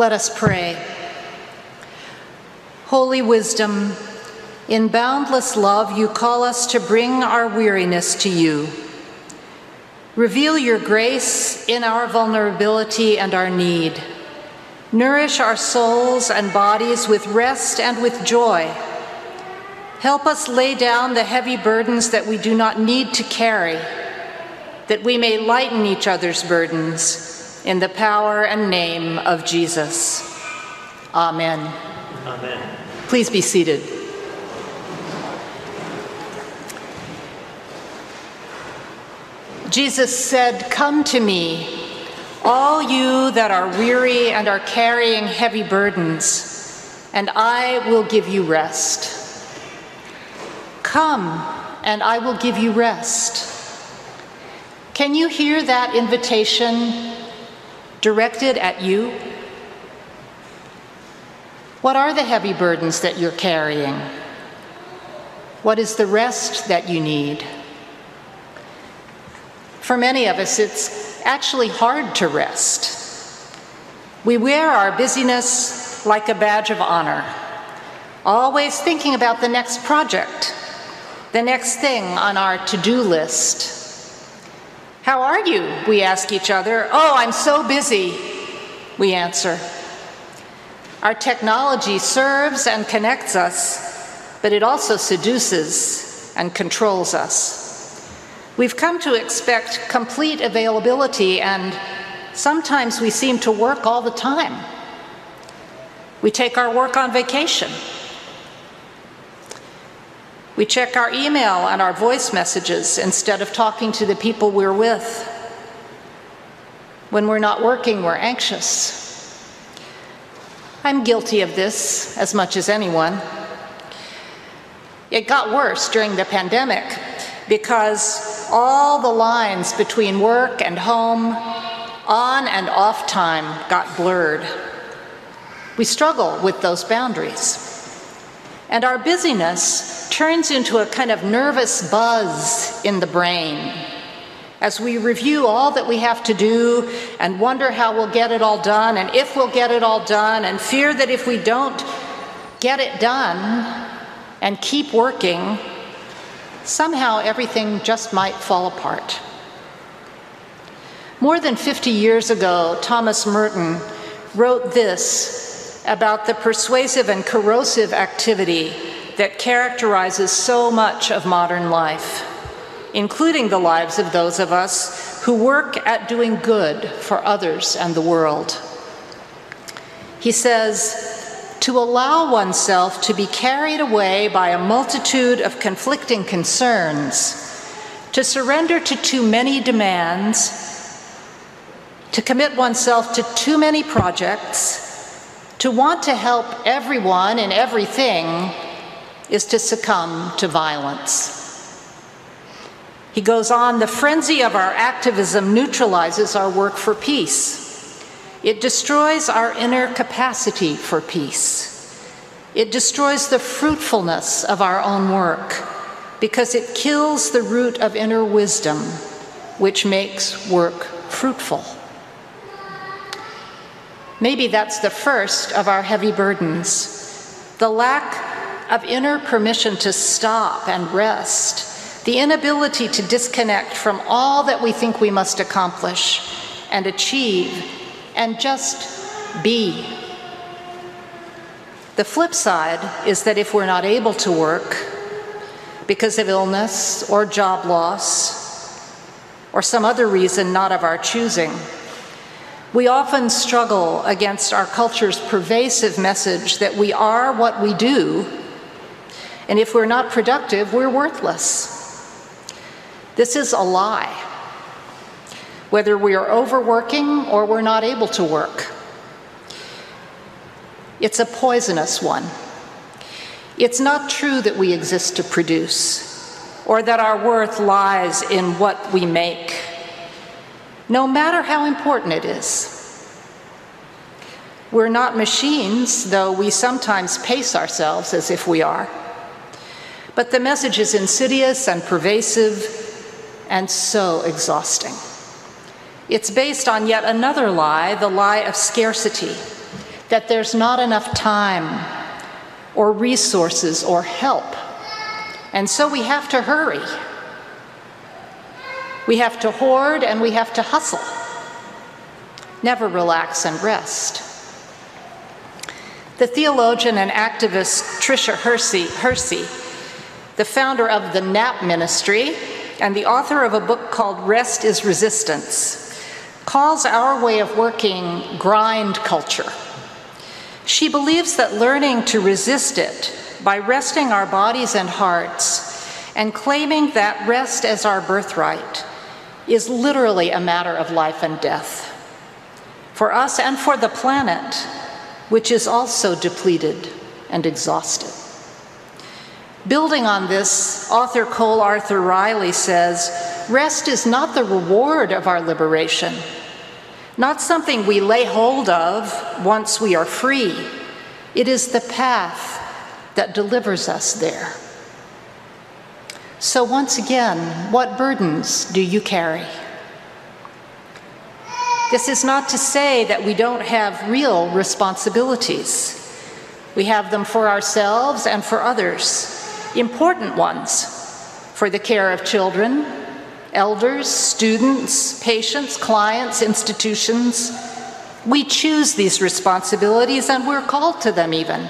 Let us pray. Holy wisdom, in boundless love, you call us to bring our weariness to you. Reveal your grace in our vulnerability and our need. Nourish our souls and bodies with rest and with joy. Help us lay down the heavy burdens that we do not need to carry, that we may lighten each other's burdens in the power and name of Jesus. Amen. Amen. Please be seated. Jesus said, Come to me all you that are weary and are carrying heavy burdens, and I will give you rest. Come, and I will give you rest. Can you hear that invitation directed at you? What are the heavy burdens that you're carrying? What is the rest that you need? For many of us, it's actually hard to rest. We wear our busyness like a badge of honor, always thinking about the next project, the next thing on our to do list. How are you? We ask each other. Oh, I'm so busy, we answer. Our technology serves and connects us, but it also seduces and controls us. We've come to expect complete availability, and sometimes we seem to work all the time. We take our work on vacation. We check our email and our voice messages instead of talking to the people we're with. When we're not working, we're anxious. I'm guilty of this as much as anyone. It got worse during the pandemic because all the lines between work and home, on and off time, got blurred. We struggle with those boundaries. And our busyness turns into a kind of nervous buzz in the brain as we review all that we have to do and wonder how we'll get it all done and if we'll get it all done and fear that if we don't get it done and keep working, somehow everything just might fall apart. More than 50 years ago, Thomas Merton wrote this about the persuasive and corrosive activity that characterizes so much of modern life, including the lives of those of us who work at doing good for others and the world. He says, to allow oneself to be carried away by a multitude of conflicting concerns, to surrender to too many demands, to commit oneself to too many projects, to want to help everyone and everything is to succumb to violence. He goes on, the frenzy of our activism neutralizes our work for peace. It destroys our inner capacity for peace. It destroys the fruitfulness of our own work because it kills the root of inner wisdom, which makes work fruitful. Maybe that's the first of our heavy burdens the lack of inner permission to stop and rest, the inability to disconnect from all that we think we must accomplish and achieve and just be. The flip side is that if we're not able to work because of illness or job loss or some other reason not of our choosing, we often struggle against our culture's pervasive message that we are what we do, and if we're not productive, we're worthless. This is a lie whether we are overworking or we're not able to work. It's a poisonous one. It's not true that we exist to produce or that our worth lies in what we make, no matter how important it is. We're not machines, though we sometimes pace ourselves as if we are. But the message is insidious and pervasive and so exhausting. It's based on yet another lie, the lie of scarcity, that there's not enough time or resources or help. And so we have to hurry. We have to hoard and we have to hustle. Never relax and rest. The theologian and activist Tricia Hersey, Hersey, the founder of the NAP ministry and the author of a book called Rest is Resistance, calls our way of working grind culture. She believes that learning to resist it by resting our bodies and hearts and claiming that rest as our birthright is literally a matter of life and death for us and for the planet, which is also depleted and exhausted. Building on this, author Cole Arthur Riley says rest is not the reward of our liberation not something we lay hold of once we are free. It is the path that delivers us there. So, once again, what burdens do you carry? This is not to say that we don't have real responsibilities. We have them for ourselves and for others, important ones for the care of children, elders, students, patients, clients, institutions. We choose these responsibilities and we're called to them even.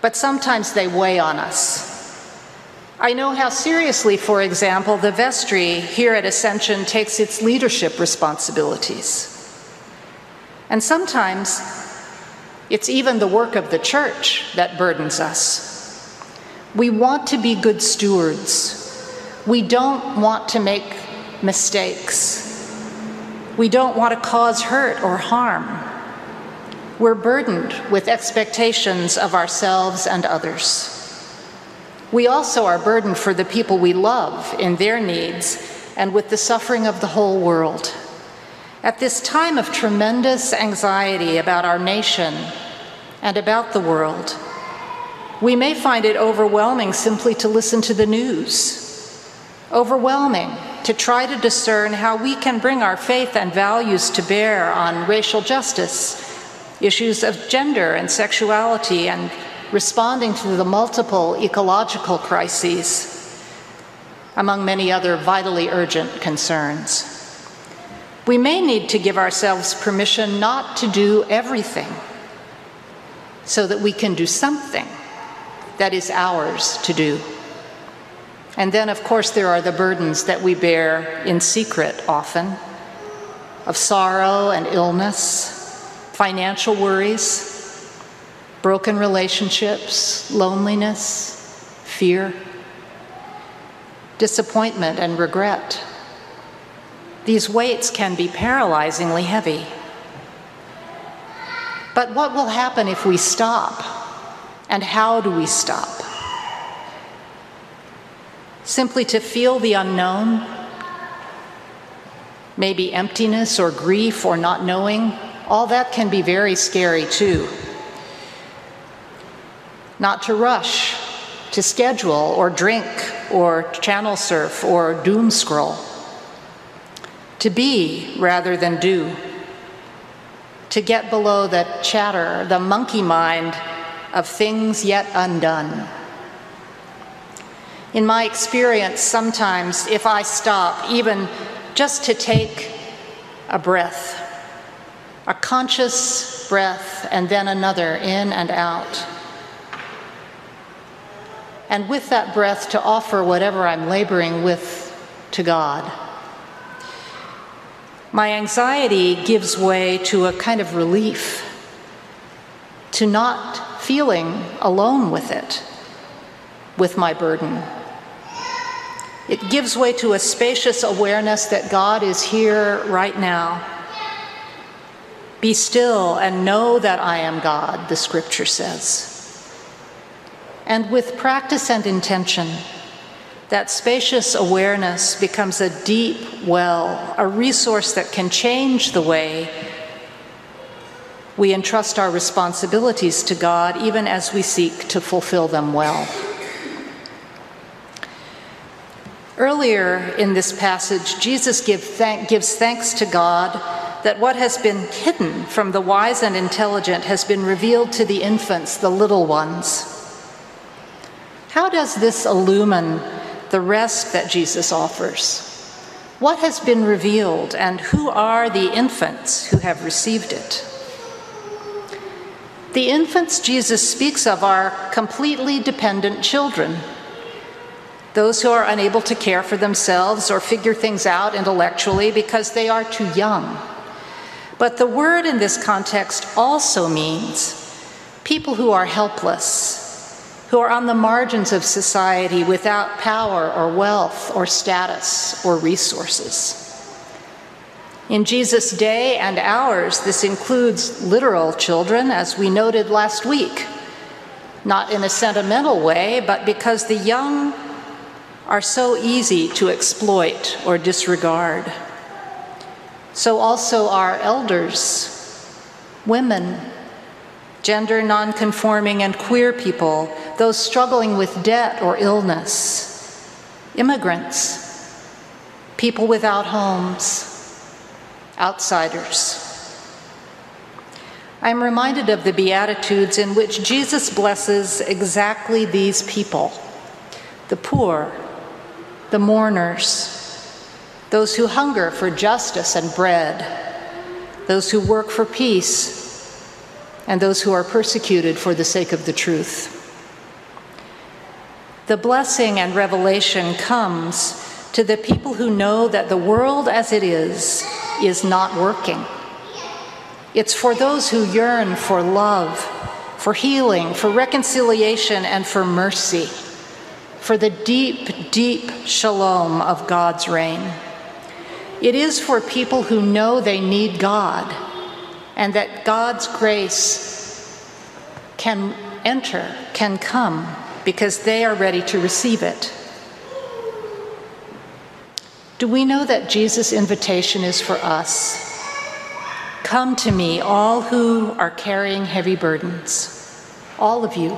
But sometimes they weigh on us. I know how seriously, for example, the vestry here at Ascension takes its leadership responsibilities. And sometimes it's even the work of the church that burdens us. We want to be good stewards we don't want to make mistakes. We don't want to cause hurt or harm. We're burdened with expectations of ourselves and others. We also are burdened for the people we love in their needs and with the suffering of the whole world. At this time of tremendous anxiety about our nation and about the world, we may find it overwhelming simply to listen to the news overwhelming to try to discern how we can bring our faith and values to bear on racial justice, issues of gender and sexuality, and responding to the multiple ecological crises, among many other vitally urgent concerns. We may need to give ourselves permission not to do everything so that we can do something that is ours to do. And then, of course, there are the burdens that we bear in secret often of sorrow and illness, financial worries, broken relationships, loneliness, fear, disappointment, and regret. These weights can be paralyzingly heavy. But what will happen if we stop? And how do we stop? simply to feel the unknown, maybe emptiness or grief or not knowing, all that can be very scary too. Not to rush, to schedule or drink or channel surf or doom scroll. To be rather than do. To get below the chatter, the monkey mind of things yet undone. In my experience, sometimes if I stop, even just to take a breath, a conscious breath, and then another in and out, and with that breath to offer whatever I'm laboring with to God. My anxiety gives way to a kind of relief, to not feeling alone with it, with my burden. It gives way to a spacious awareness that God is here right now. Be still and know that I am God, the scripture says. And with practice and intention, that spacious awareness becomes a deep well, a resource that can change the way we entrust our responsibilities to God, even as we seek to fulfill them well. Earlier in this passage, Jesus give thank, gives thanks to God that what has been hidden from the wise and intelligent has been revealed to the infants, the little ones. How does this illumine the rest that Jesus offers? What has been revealed, and who are the infants who have received it? The infants Jesus speaks of are completely dependent children, those who are unable to care for themselves or figure things out intellectually because they are too young. But the word in this context also means people who are helpless, who are on the margins of society without power or wealth or status or resources. In Jesus' day and ours, this includes literal children, as we noted last week, not in a sentimental way, but because the young are so easy to exploit or disregard. So also are elders, women, gender nonconforming and queer people, those struggling with debt or illness, immigrants, people without homes outsiders. I'm reminded of the Beatitudes in which Jesus blesses exactly these people the poor, the mourners, those who hunger for justice and bread, those who work for peace, and those who are persecuted for the sake of the truth. The blessing and revelation comes to the people who know that the world as it is is not working. It's for those who yearn for love, for healing, for reconciliation, and for mercy, for the deep, deep shalom of God's reign. It is for people who know they need God and that God's grace can enter, can come, because they are ready to receive it. Do we know that Jesus' invitation is for us? Come to me, all who are carrying heavy burdens, all of you,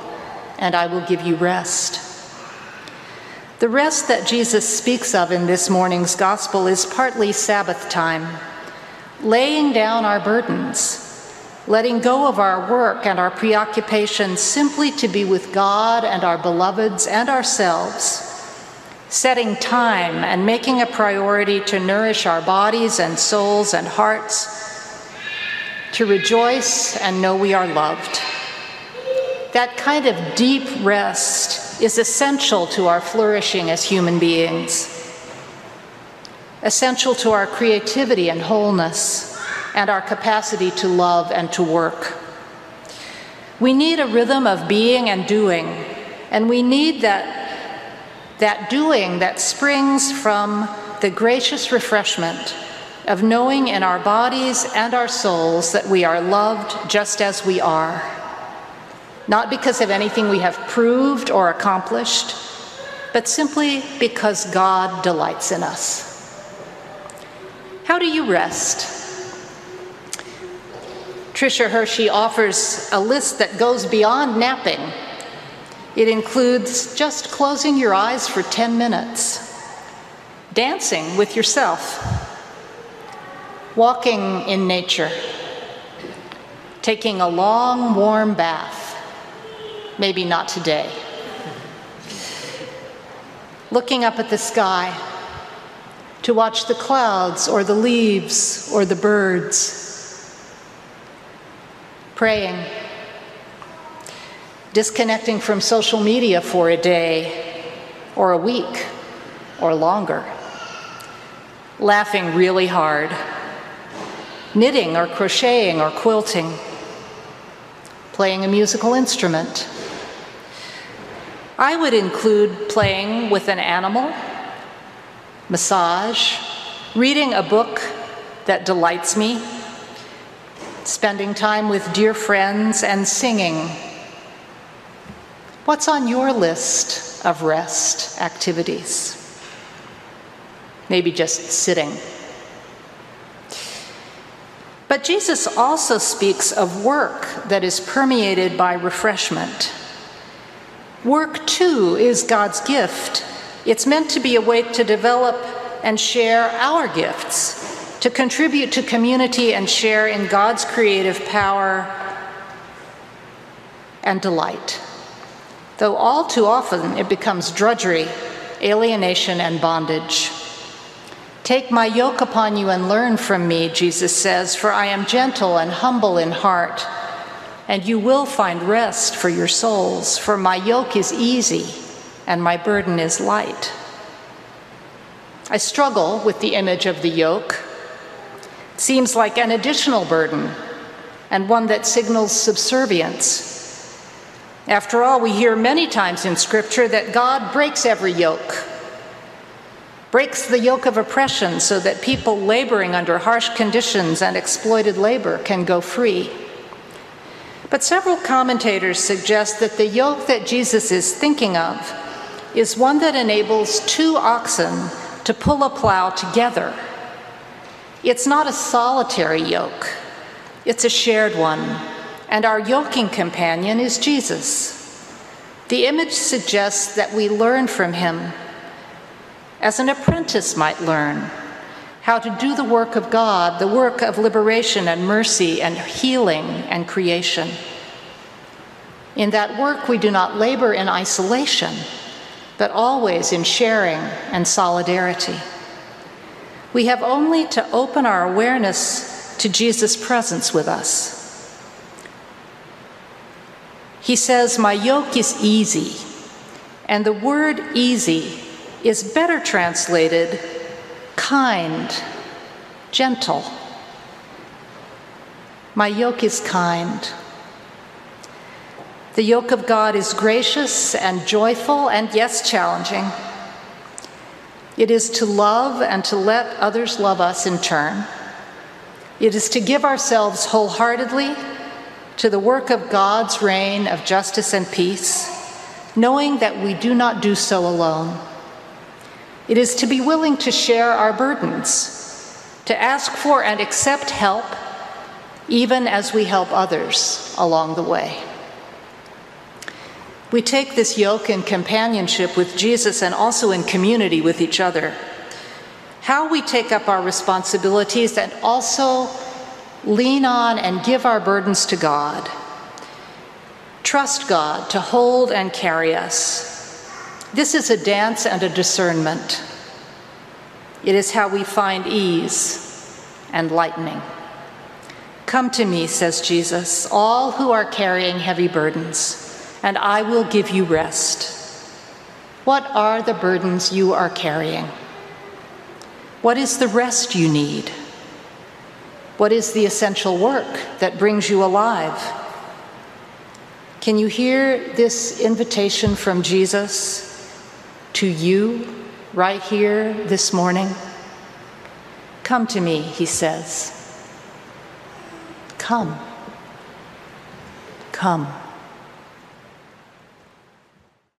and I will give you rest. The rest that Jesus speaks of in this morning's gospel is partly Sabbath time, laying down our burdens, letting go of our work and our preoccupations simply to be with God and our beloveds and ourselves setting time and making a priority to nourish our bodies and souls and hearts, to rejoice and know we are loved. That kind of deep rest is essential to our flourishing as human beings, essential to our creativity and wholeness, and our capacity to love and to work. We need a rhythm of being and doing, and we need that that doing that springs from the gracious refreshment of knowing in our bodies and our souls that we are loved just as we are, not because of anything we have proved or accomplished, but simply because God delights in us. How do you rest? Tricia Hersey offers a list that goes beyond napping it includes just closing your eyes for 10 minutes, dancing with yourself, walking in nature, taking a long, warm bath, maybe not today, looking up at the sky to watch the clouds or the leaves or the birds, praying disconnecting from social media for a day or a week or longer, laughing really hard, knitting or crocheting or quilting, playing a musical instrument. I would include playing with an animal, massage, reading a book that delights me, spending time with dear friends, and singing What's on your list of rest activities? Maybe just sitting. But Jesus also speaks of work that is permeated by refreshment. Work, too, is God's gift. It's meant to be a way to develop and share our gifts, to contribute to community and share in God's creative power and delight. Though all too often it becomes drudgery, alienation, and bondage. Take my yoke upon you and learn from me, Jesus says, for I am gentle and humble in heart, and you will find rest for your souls, for my yoke is easy and my burden is light. I struggle with the image of the yoke. It seems like an additional burden and one that signals subservience. After all, we hear many times in Scripture that God breaks every yoke, breaks the yoke of oppression so that people laboring under harsh conditions and exploited labor can go free. But several commentators suggest that the yoke that Jesus is thinking of is one that enables two oxen to pull a plow together. It's not a solitary yoke, it's a shared one, and our yoking companion is Jesus. The image suggests that we learn from him as an apprentice might learn how to do the work of God, the work of liberation and mercy and healing and creation. In that work, we do not labor in isolation but always in sharing and solidarity. We have only to open our awareness to Jesus' presence with us. He says, My yoke is easy, and the word easy is better translated kind, gentle. My yoke is kind. The yoke of God is gracious and joyful and, yes, challenging. It is to love and to let others love us in turn. It is to give ourselves wholeheartedly to the work of God's reign of justice and peace, knowing that we do not do so alone. It is to be willing to share our burdens, to ask for and accept help, even as we help others along the way. We take this yoke in companionship with Jesus and also in community with each other. How we take up our responsibilities and also lean on and give our burdens to God. Trust God to hold and carry us. This is a dance and a discernment. It is how we find ease and lightening. Come to me, says Jesus, all who are carrying heavy burdens and I will give you rest. What are the burdens you are carrying? What is the rest you need? What is the essential work that brings you alive? Can you hear this invitation from Jesus to you right here this morning? Come to me, he says. Come. Come.